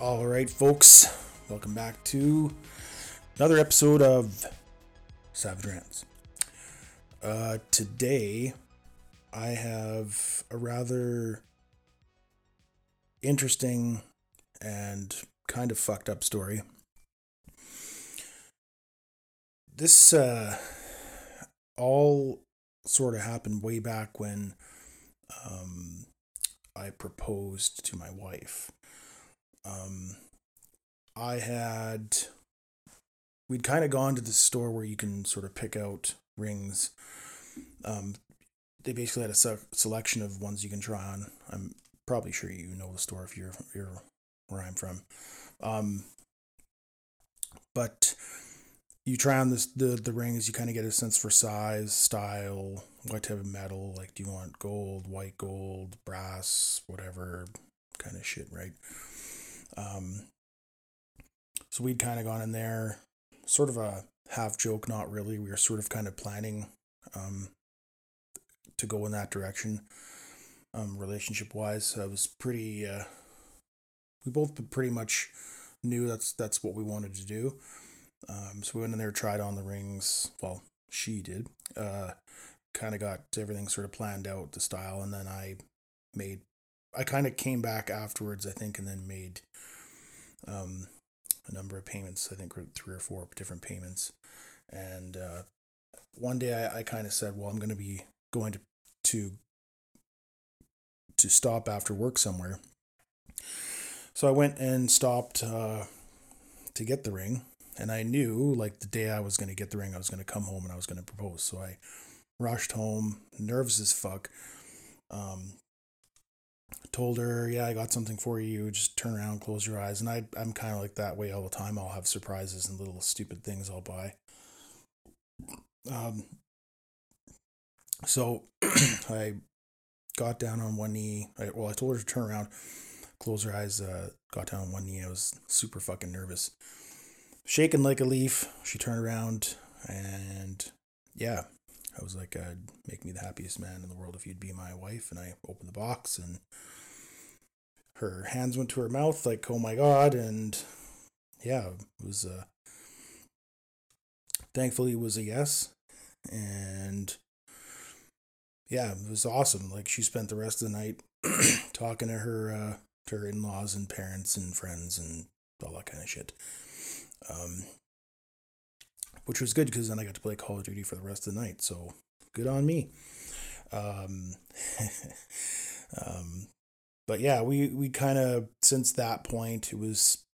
All right, folks, welcome back to another episode of Savage Rants. Uh, today, I have a rather interesting and kind of fucked up story. This uh, all sort of happened way back when um, I proposed to my wife um, I had we'd kind of gone to the store where you can sort of pick out rings. Um, they basically had a se- selection of ones you can try on. I'm probably sure you know the store if you're you're where I'm from. Um, but you try on this the the rings, you kind of get a sense for size, style, what type of metal. Like, do you want gold, white gold, brass, whatever kind of shit, right? Um, so we'd kind of gone in there, sort of a half joke, not really. We were sort of kind of planning um, to go in that direction, um, relationship wise. I was pretty. Uh, we both pretty much knew that's that's what we wanted to do. Um, so we went in there, tried on the rings. Well, she did. Uh, kind of got everything sort of planned out, the style, and then I made. I kind of came back afterwards, I think, and then made um, a number of payments. I think three or four different payments. And uh, one day I, I kind of said, well, I'm going to be going to to to stop after work somewhere. So I went and stopped uh, to get the ring, and I knew like the day I was going to get the ring, I was going to come home and I was going to propose. So I rushed home, nervous as fuck. Um, told her, "Yeah, I got something for you. Just turn around, close your eyes." And I, I'm kind of like that way all the time. I'll have surprises and little stupid things I'll buy. Um. So, I got down on one knee. I, well, I told her to turn around, close her eyes. Uh, got down on one knee. I was super fucking nervous, shaking like a leaf. She turned around, and yeah, I was like, "I'd make me the happiest man in the world if you'd be my wife." And I opened the box and her hands went to her mouth like oh my god. And yeah it was uh thankfully it was a yes. And yeah it was awesome. Like she spent the rest of the night talking to her uh to her in-laws and parents and friends and all that kind of shit. Um which was good because then I got to play Call of Duty for the rest of the night so good on me um um but yeah, we we kind of since that point it was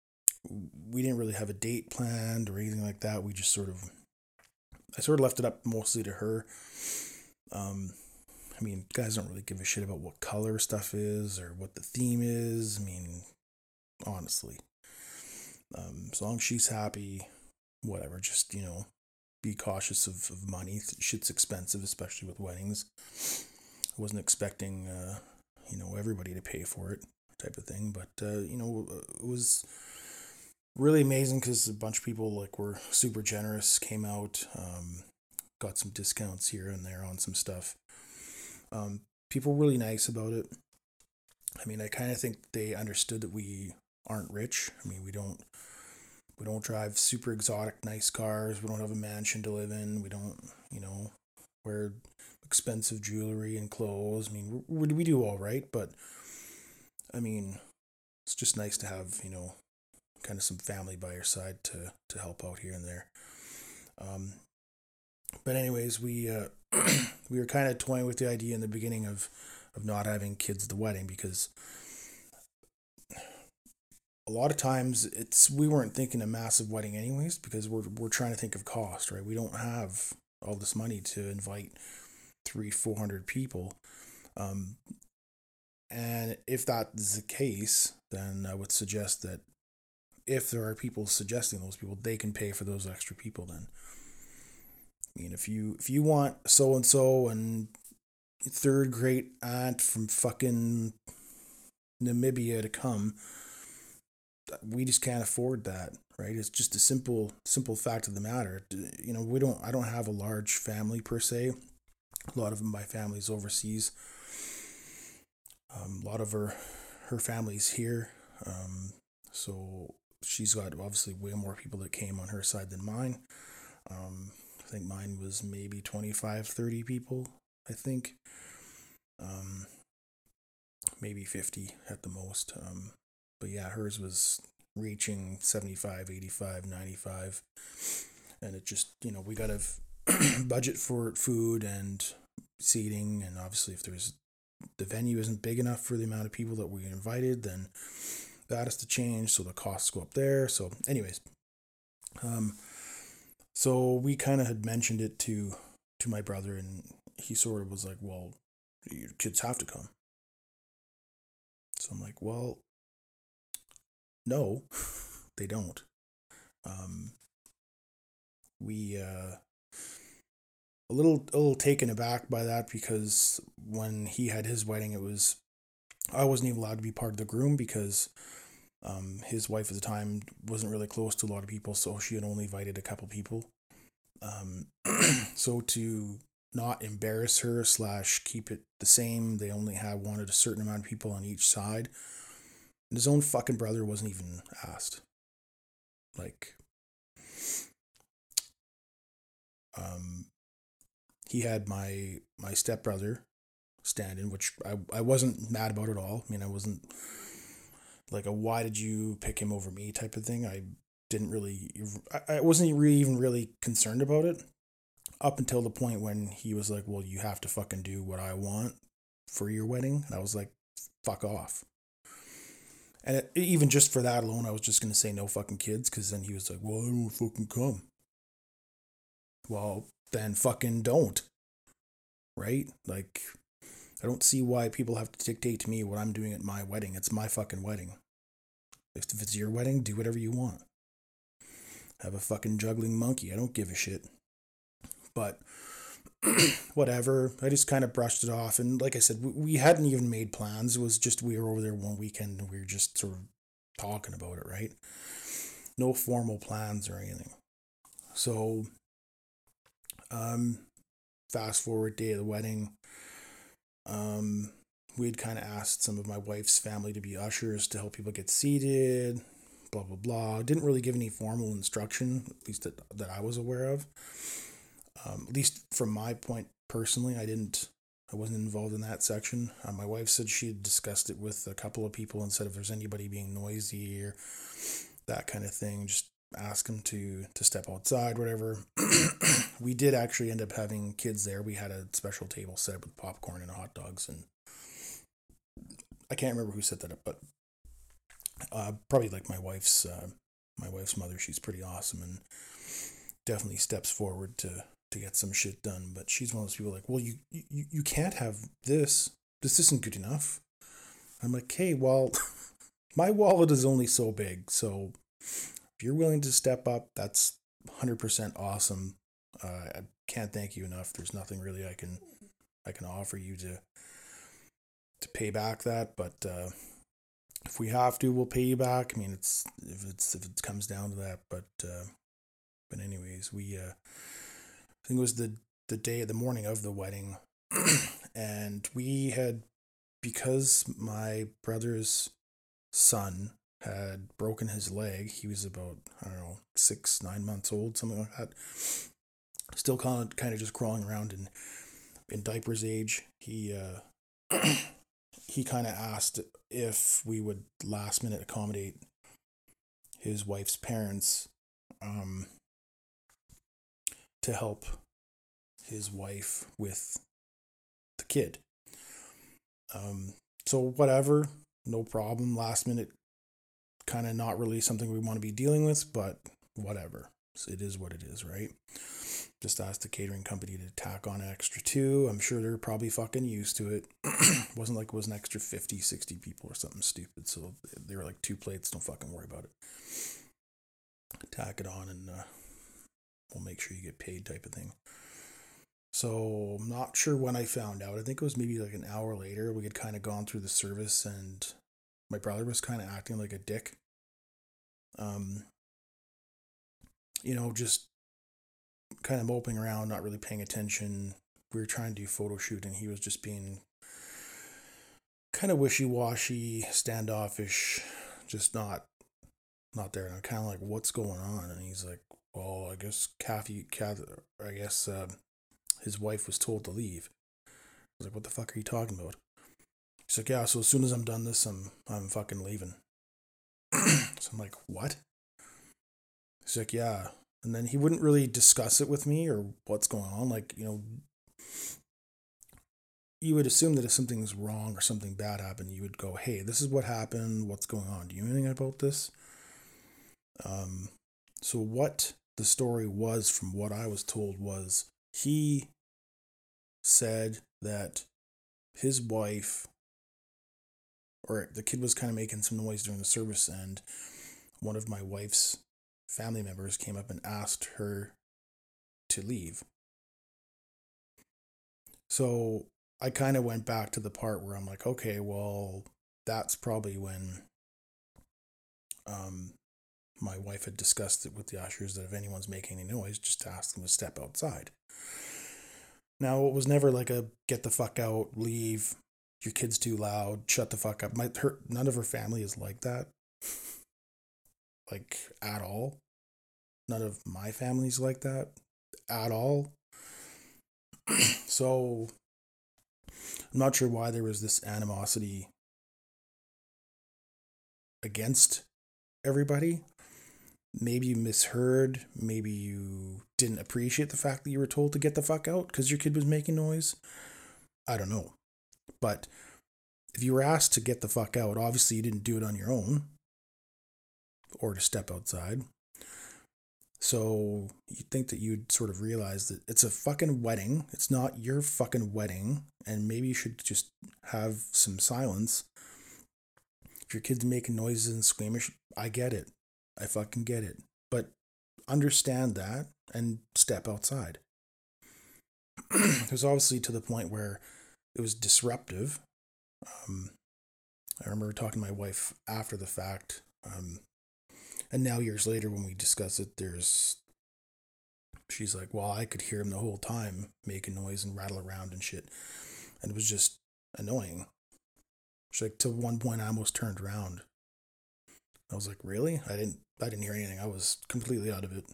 we didn't really have a date planned or anything like that. We just sort of I sort of left it up mostly to her. Um, I mean, guys don't really give a shit about what color stuff is or what the theme is. I mean, honestly, um, as long as she's happy, whatever. Just you know, be cautious of, of money. Shit's expensive, especially with weddings. I wasn't expecting uh, you know everybody to pay for it type of thing but uh, you know it was really amazing because a bunch of people like were super generous came out um, got some discounts here and there on some stuff um, people were really nice about it i mean i kind of think they understood that we aren't rich i mean we don't we don't drive super exotic nice cars we don't have a mansion to live in we don't you know wear expensive jewelry and clothes. I mean, we, we do all right, but I mean, it's just nice to have you know, kind of some family by your side to to help out here and there. Um, but anyways, we uh, we were kind of toying with the idea in the beginning of of not having kids at the wedding because a lot of times it's we weren't thinking a massive wedding anyways because we're we're trying to think of cost, right? We don't have all this money to invite three, four hundred people. Um, and if that is the case, then I would suggest that if there are people suggesting those people, they can pay for those extra people. Then, I mean, if you if you want so and so and third great aunt from fucking Namibia to come, we just can't afford that, right? It's just a simple simple fact of the matter. You know, we don't. I don't have a large family per se. A lot of my family's overseas. Um, a lot of her her family's here. Um, So she's got obviously way more people that came on her side than mine. Um, I think mine was maybe 25, 30 people, I think. Um, maybe 50 at the most. Um, but yeah, hers was reaching 75, 85, 95. And it just, you know, we got to budget for food and seating. And obviously, if there's the venue isn't big enough for the amount of people that we invited, then that has to change. So the costs go up there. So, anyways, um, so we kind of had mentioned it to to my brother, and he sort of was like, "Well, your kids have to come." So I'm like, "Well, no, they don't." Um, we uh, a little a little taken aback by that because when he had his wedding, it was I wasn't even allowed to be part of the groom because um, his wife at the time wasn't really close to a lot of people, so she had only invited a couple people. Um, so to not embarrass her slash keep it the same, they only had wanted a certain amount of people on each side. His own fucking brother wasn't even asked. Like, um, he had my my stepbrother stand in, which I, I wasn't mad about at all. I mean, I wasn't like a why did you pick him over me type of thing. I didn't really, I, I wasn't really even really concerned about it up until the point when he was like, well, you have to fucking do what I want for your wedding. And I was like, fuck off. And it, even just for that alone, I was just going to say no fucking kids because then he was like, well, I don't fucking come. Well, then fucking don't. Right? Like, I don't see why people have to dictate to me what I'm doing at my wedding. It's my fucking wedding. If it's your wedding, do whatever you want. Have a fucking juggling monkey. I don't give a shit. But whatever. I just kind of brushed it off. And like I said, we hadn't even made plans. It was just we were over there one weekend and we were just sort of talking about it, right? No formal plans or anything. So um, fast forward day of the wedding. Um, we'd kind of asked some of my wife's family to be ushers to help people get seated. Blah blah blah. Didn't really give any formal instruction, at least that that I was aware of. Um, at least from my point personally, I didn't. I wasn't involved in that section. Uh, my wife said she had discussed it with a couple of people and said if there's anybody being noisy or that kind of thing, just ask them to to step outside, whatever. we did actually end up having kids there. We had a special table set up with popcorn and hot dogs, and I can't remember who set that up, but uh, probably like my wife's uh, my wife's mother. She's pretty awesome and definitely steps forward to to get some shit done. But she's one of those people like, well, you you you can't have this. This isn't good enough. I'm like, hey, well, my wallet is only so big, so if you're willing to step up, that's 100% awesome. Uh, I can't thank you enough. There's nothing really I can I can offer you to to pay back that, but uh, if we have to, we'll pay you back. I mean, it's if it's if it comes down to that, but uh, but anyways, we uh, think it was the the day the morning of the wedding, and we had because my brother's son had broken his leg. He was about, I don't know, six, nine months old, something like that. Still kind of, kind of just crawling around in, in diapers age. He, uh, he kind of asked if we would last minute accommodate his wife's parents um, to help his wife with the kid. Um, so whatever, no problem. Last minute kind of not really something we want to be dealing with, but whatever. So it is what it is, right? Just ask the catering company to tack on an extra two. I'm sure they're probably fucking used to it. wasn't like it was an extra 50, 60 people or something stupid. So they were like two plates, don't fucking worry about it. Tack it on and uh, we'll make sure you get paid type of thing. So I'm not sure when I found out. I think it was maybe like an hour later. We had kind of gone through the service and my brother was kind of acting like a dick. Um, you know, just kind of moping around, not really paying attention. We were trying to do photo shoot, and he was just being kind of wishy washy, standoffish, just not not there. And I'm kind of like, what's going on? And he's like, well, I guess Kathy, Kathy I guess uh, his wife was told to leave. I was like, what the fuck are you talking about? He's like, yeah, so as soon as I'm done this, I'm, I'm fucking leaving. so I'm like, what? He's like, yeah. And then he wouldn't really discuss it with me or what's going on. Like, you know, you would assume that if something's wrong or something bad happened, you would go, hey, this is what happened. What's going on? Do you know anything about this? Um, so, what the story was, from what I was told, was he said that his wife or the kid was kind of making some noise during the service and one of my wife's family members came up and asked her to leave. So I kind of went back to the part where I'm like, okay, well, that's probably when um, my wife had discussed it with the ushers that if anyone's making any noise, just ask them to step outside. Now, it was never like a get the fuck out, leave, your kid's too loud, shut the fuck up. My her, none of her family is like that. like at all. None of my family's like that at all. so I'm not sure why there was this animosity against everybody. Maybe you misheard. Maybe you didn't appreciate the fact that you were told to get the fuck out because your kid was making noise. I don't know. But if you were asked to get the fuck out, obviously you didn't do it on your own or to step outside. So you'd think that you'd sort of realize that it's a fucking wedding. It's not your fucking wedding. And maybe you should just have some silence. If your kid's making noises and squeamish, I get it. I fucking get it. But understand that and step outside. it was obviously to the point where it was disruptive. Um, I remember talking to my wife after the fact. Um, and now, years later, when we discuss it, there's. She's like, well, I could hear him the whole time making noise and rattle around and shit. And it was just annoying. She's like, to one point, I almost turned around. I was like, really? I didn't, I didn't hear anything. I was completely out of it.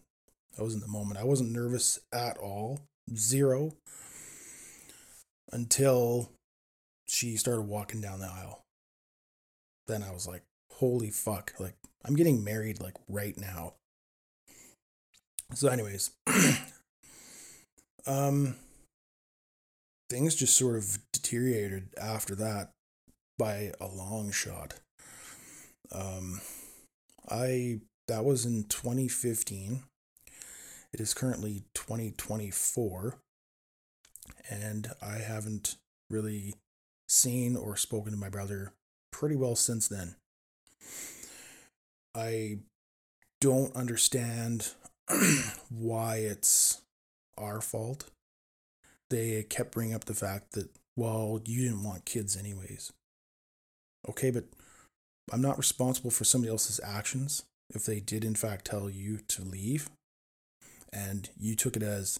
I was in the moment. I wasn't nervous at all. Zero. Until she started walking down the aisle. Then I was like, holy fuck. Like, I'm getting married like right now. So, anyways, um, things just sort of deteriorated after that by a long shot. Um, I that was in 2015. It is currently 2024, and I haven't really seen or spoken to my brother pretty well since then. I don't understand why it's our fault. They kept bringing up the fact that, well, you didn't want kids anyways. Okay, but I'm not responsible for somebody else's actions if they did, in fact, tell you to leave and you took it as,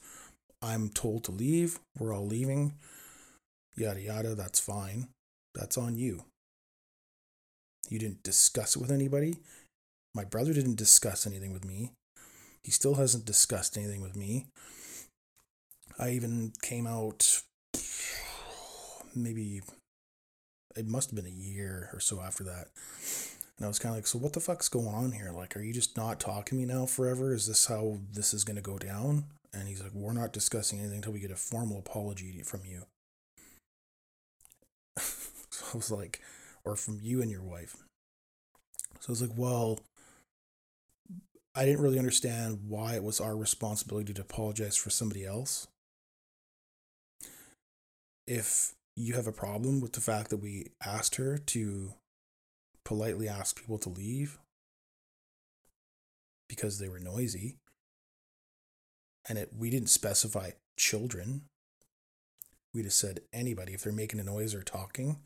I'm told to leave, we're all leaving, yada yada, that's fine. That's on you. You didn't discuss it with anybody. My brother didn't discuss anything with me. He still hasn't discussed anything with me. I even came out maybe it must have been a year or so after that. And I was kind of like, so what the fuck's going on here? Like, are you just not talking to me now forever? Is this how this is going to go down? And he's like, we're not discussing anything until we get a formal apology from you. so I was like, or from you and your wife. So I was like, well, I didn't really understand why it was our responsibility to apologize for somebody else. If you have a problem with the fact that we asked her to politely ask people to leave because they were noisy, and it we didn't specify children. We just said anybody if they're making a noise or talking,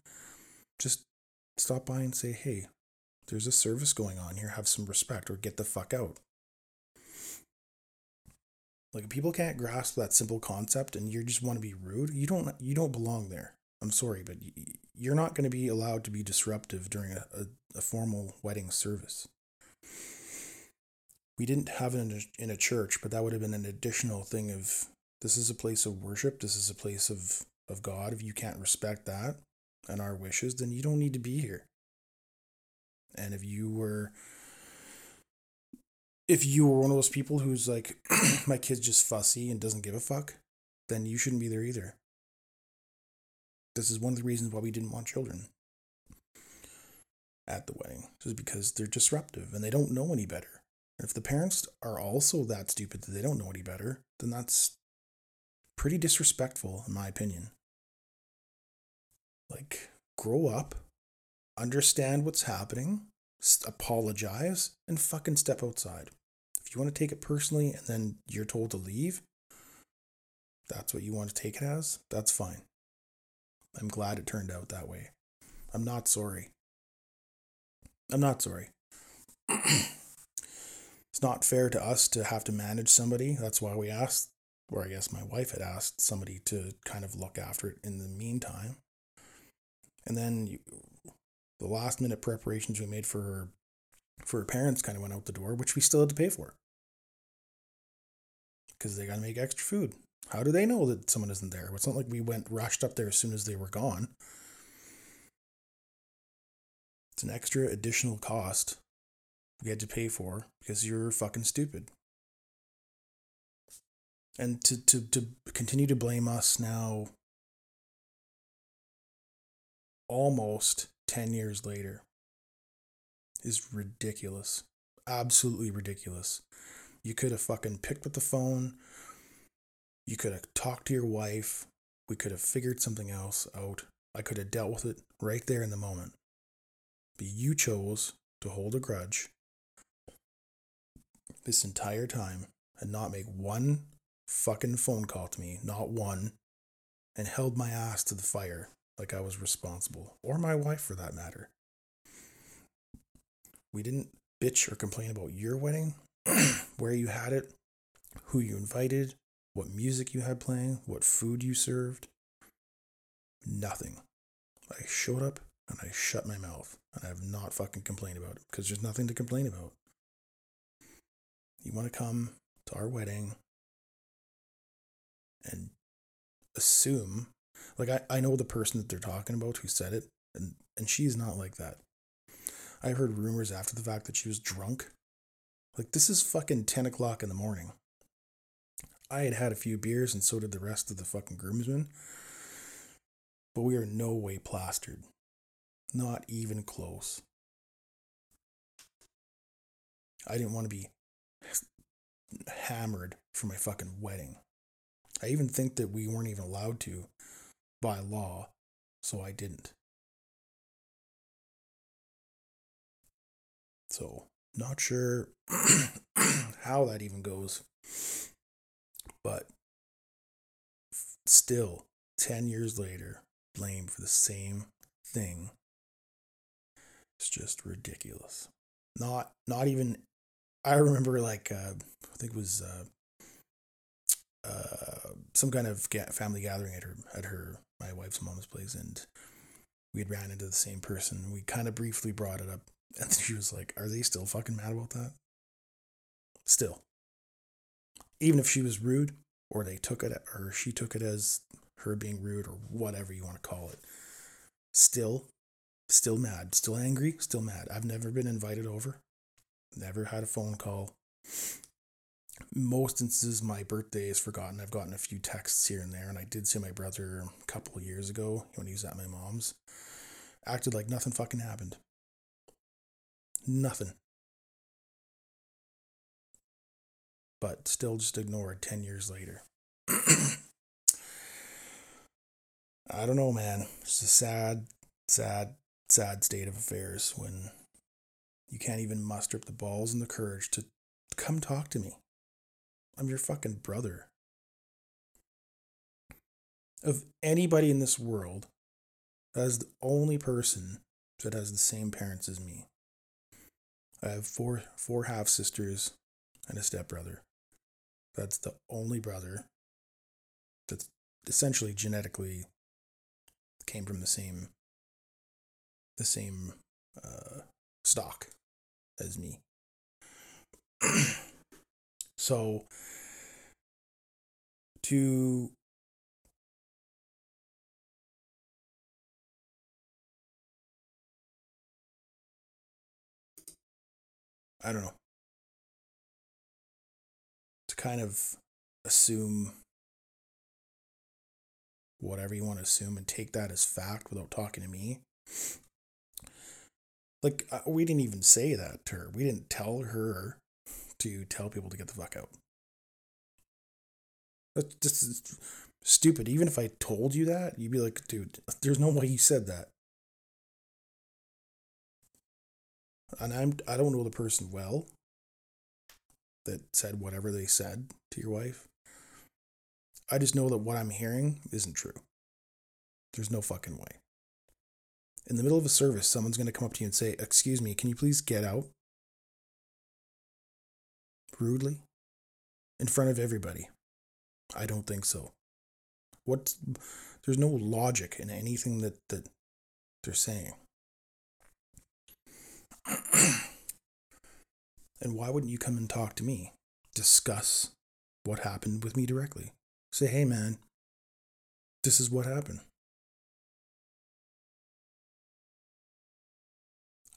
just stop by and say, "Hey, there's a service going on here. Have some respect or get the fuck out. Like people can't grasp that simple concept and you just want to be rude, you don't you don't belong there. I'm sorry, but you're not going to be allowed to be disruptive during a, a, a formal wedding service. we didn't have it in a, in a church, but that would have been an additional thing of this is a place of worship. This is a place of, of God. If you can't respect that and our wishes, then you don't need to be here. And if you were if you were one of those people who's like, my kid's just fussy and doesn't give a fuck, then you shouldn't be there either. This is one of the reasons why we didn't want children at the wedding, is because they're disruptive and they don't know any better. And if the parents are also that stupid that they don't know any better, then that's pretty disrespectful, in my opinion. Like, grow up, understand what's happening, apologize, and fucking step outside. If you want to take it personally and then you're told to leave, that's what you want to take it as, that's fine. I'm glad it turned out that way. I'm not sorry. I'm not sorry. it's not fair to us to have to manage somebody. That's why we asked, or I guess my wife had asked somebody to kind of look after it in the meantime. And then you, the last minute preparations we made for her for her parents kind of went out the door, which we still had to pay for because they got to make extra food. How do they know that someone isn't there? It's not like we went rushed up there as soon as they were gone. It's an extra additional cost we had to pay for because you're fucking stupid. And to, to, to continue to blame us now, almost 10 years later, is ridiculous. Absolutely ridiculous. You could have fucking picked up the phone. You could have talked to your wife. We could have figured something else out. I could have dealt with it right there in the moment. But you chose to hold a grudge this entire time and not make one fucking phone call to me, not one, and held my ass to the fire like I was responsible, or my wife for that matter. We didn't bitch or complain about your wedding. where you had it, who you invited, what music you had playing, what food you served. Nothing. I showed up and I shut my mouth and I have not fucking complained about it because there's nothing to complain about. You want to come to our wedding and assume, like, I, I know the person that they're talking about who said it, and, and she's not like that. I heard rumors after the fact that she was drunk like, this is fucking 10 o'clock in the morning. I had had a few beers, and so did the rest of the fucking groomsmen. But we are no way plastered. Not even close. I didn't want to be hammered for my fucking wedding. I even think that we weren't even allowed to by law, so I didn't. So, not sure how that even goes. But still, 10 years later, blamed for the same thing. It's just ridiculous. Not not even I remember like uh, I think it was uh, uh, some kind of family gathering at her at her my wife's mom's place and we had ran into the same person. We kind of briefly brought it up and she was like, Are they still fucking mad about that? Still. Even if she was rude, or they took it, or she took it as her being rude, or whatever you want to call it, still, still mad, still angry, still mad. I've never been invited over, never had a phone call. Most instances, my birthday is forgotten. I've gotten a few texts here and there, and I did see my brother a couple years ago when he was at my mom's. Acted like nothing fucking happened. Nothing. But still just ignored 10 years later. I don't know, man. It's a sad, sad, sad state of affairs when you can't even muster up the balls and the courage to come talk to me. I'm your fucking brother. Of anybody in this world, that is the only person that has the same parents as me. I have four four half sisters and a stepbrother. That's the only brother that's essentially genetically came from the same the same uh, stock as me. So to I don't know. Kind of assume whatever you want to assume and take that as fact without talking to me. Like, uh, we didn't even say that to her. We didn't tell her to tell people to get the fuck out. That's just stupid. Even if I told you that, you'd be like, dude, there's no way you said that. And I'm I don't know the person well that said whatever they said to your wife. I just know that what I'm hearing isn't true. There's no fucking way. In the middle of a service, someone's going to come up to you and say, Excuse me, can you please get out? Rudely? In front of everybody. I don't think so. What? There's no logic in anything that, that they're saying. and why wouldn't you come and talk to me? Discuss what happened with me directly. Say, hey man, this is what happened.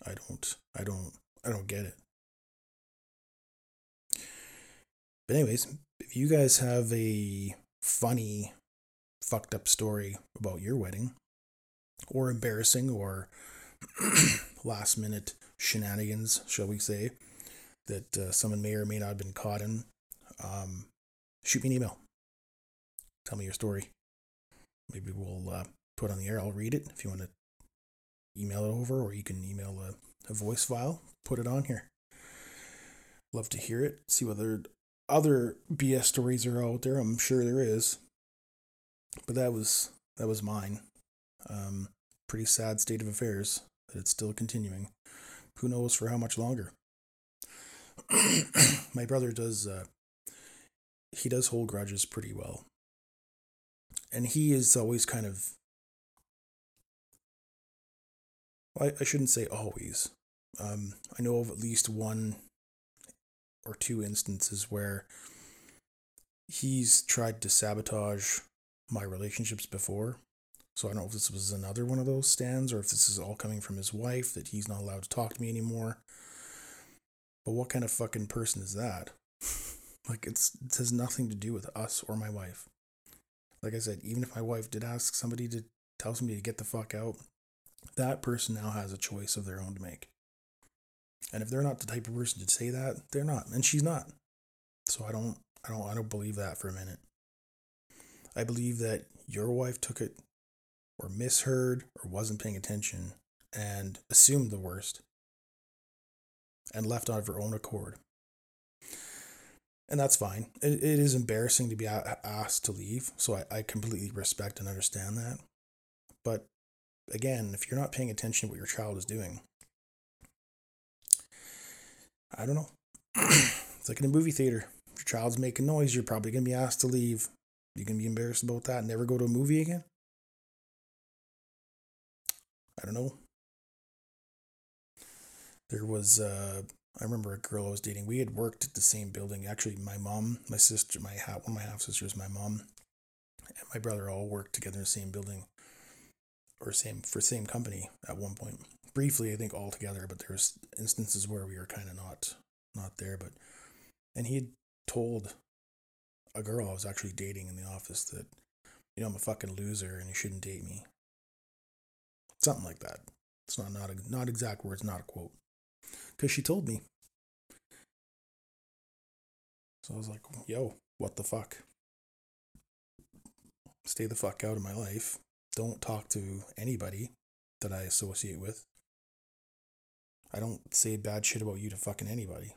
I don't, I don't, I don't get it. But, anyways, if you guys have a funny, fucked up story about your wedding, or embarrassing, or last minute shenanigans, shall we say, that uh, someone may or may not have been caught in, um, shoot me an email. Tell me your story. Maybe we'll uh, put on the air. I'll read it if you want to email it over, or you can email a, a voice file, put it on here. Love to hear it. See whether other BS stories are out there. I'm sure there is, but that was that was mine. Um, pretty sad state of affairs that it's still continuing. Who knows for how much longer? My brother does. Uh, he does hold grudges pretty well, and he is always kind of I, I shouldn't say always. Um, I know of at least one or two instances where he's tried to sabotage my relationships before. So I don't know if this was another one of those stands or if this is all coming from his wife that he's not allowed to talk to me anymore. But what kind of fucking person is that? like it's it has nothing to do with us or my wife. Like I said, even if my wife did ask somebody to tell somebody to get the fuck out, that person now has a choice of their own to make. And if they're not the type of person to say that, they're not. And she's not. So I don't I don't I don't believe that for a minute. I believe that your wife took it or misheard or wasn't paying attention and assumed the worst and left out of her own accord. And that's fine. It, it is embarrassing to be asked to leave, so I, I completely respect and understand that. But again, if you're not paying attention to what your child is doing, I don't know. it's like in a movie theater. If your child's making noise, you're probably going to be asked to leave. You can be embarrassed about that and never go to a movie again? I don't know. There was, uh, I remember a girl I was dating. We had worked at the same building. Actually, my mom, my sister, my half, one of my half sisters, my mom, and my brother all worked together in the same building or same for same company at one point. Briefly, I think all together, but there's instances where we were kind of not not there. But and he had told a girl I was actually dating in the office that you know I'm a fucking loser and you shouldn't date me. Something like that. It's not not not exact words, not a quote. Because she told me. So I was like, yo, what the fuck? Stay the fuck out of my life don't talk to anybody that I associate with. I don't say bad shit about you to fucking anybody.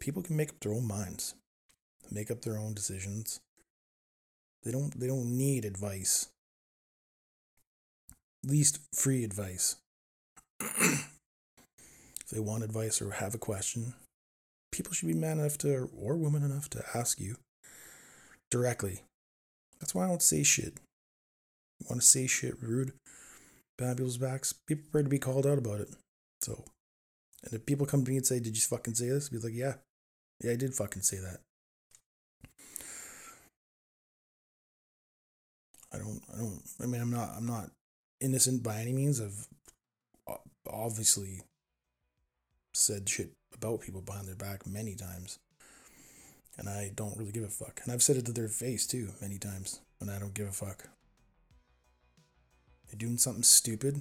People can make up their own minds, make up their own decisions. They don't they don't need advice. Least free advice. if they want advice or have a question, people should be man enough to, or woman enough to ask you directly. That's why I don't say shit. You want to say shit rude babbles people's backs? Be prepared to be called out about it. So, and if people come to me and say, Did you fucking say this? I'd be like, Yeah, yeah, I did fucking say that. I don't, I don't, I mean, I'm not, I'm not innocent by any means. I've uh, obviously said shit about people behind their back many times, and I don't really give a fuck. And I've said it to their face too many times, and I don't give a fuck. You're doing something stupid.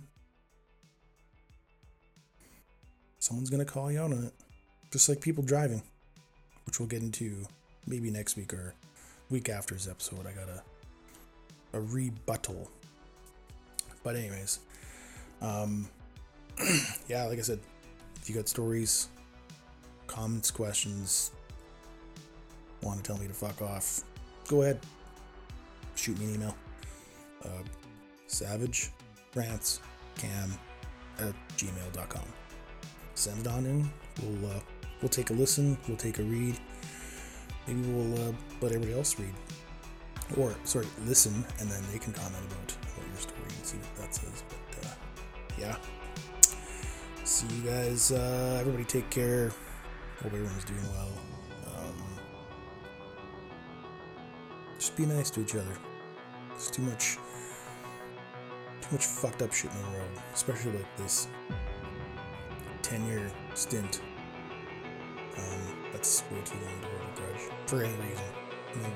Someone's gonna call you out on it, just like people driving, which we'll get into maybe next week or week after's episode. I got a a rebuttal. But anyways, um, yeah, like I said, you got stories, comments, questions, want to tell me to fuck off, go ahead. Shoot me an email. Uh, savage rants cam at gmail.com. Send it on in. We'll uh, we'll take a listen. We'll take a read. Maybe we'll uh, let everybody else read or sorry, listen, and then they can comment about, about your story and see what that says. But uh, yeah, see you guys. Uh, everybody, take care. Hope everyone's doing well. Um, just be nice to each other. There's too much, too much fucked up shit in the world, especially like this ten-year stint. Um, that's way too long to hold a grudge for any reason. I mean,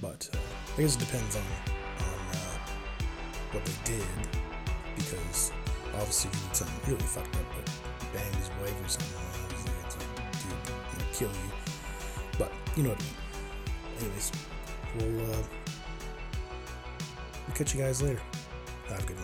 but uh, I guess it depends on on uh, what they did because obviously he did something really fucked up, but banged his wife or something. Obviously, it's like, dude, gonna kill you. But you know what I mean. Anyways, we'll uh, we'll catch you guys later. Have a good one.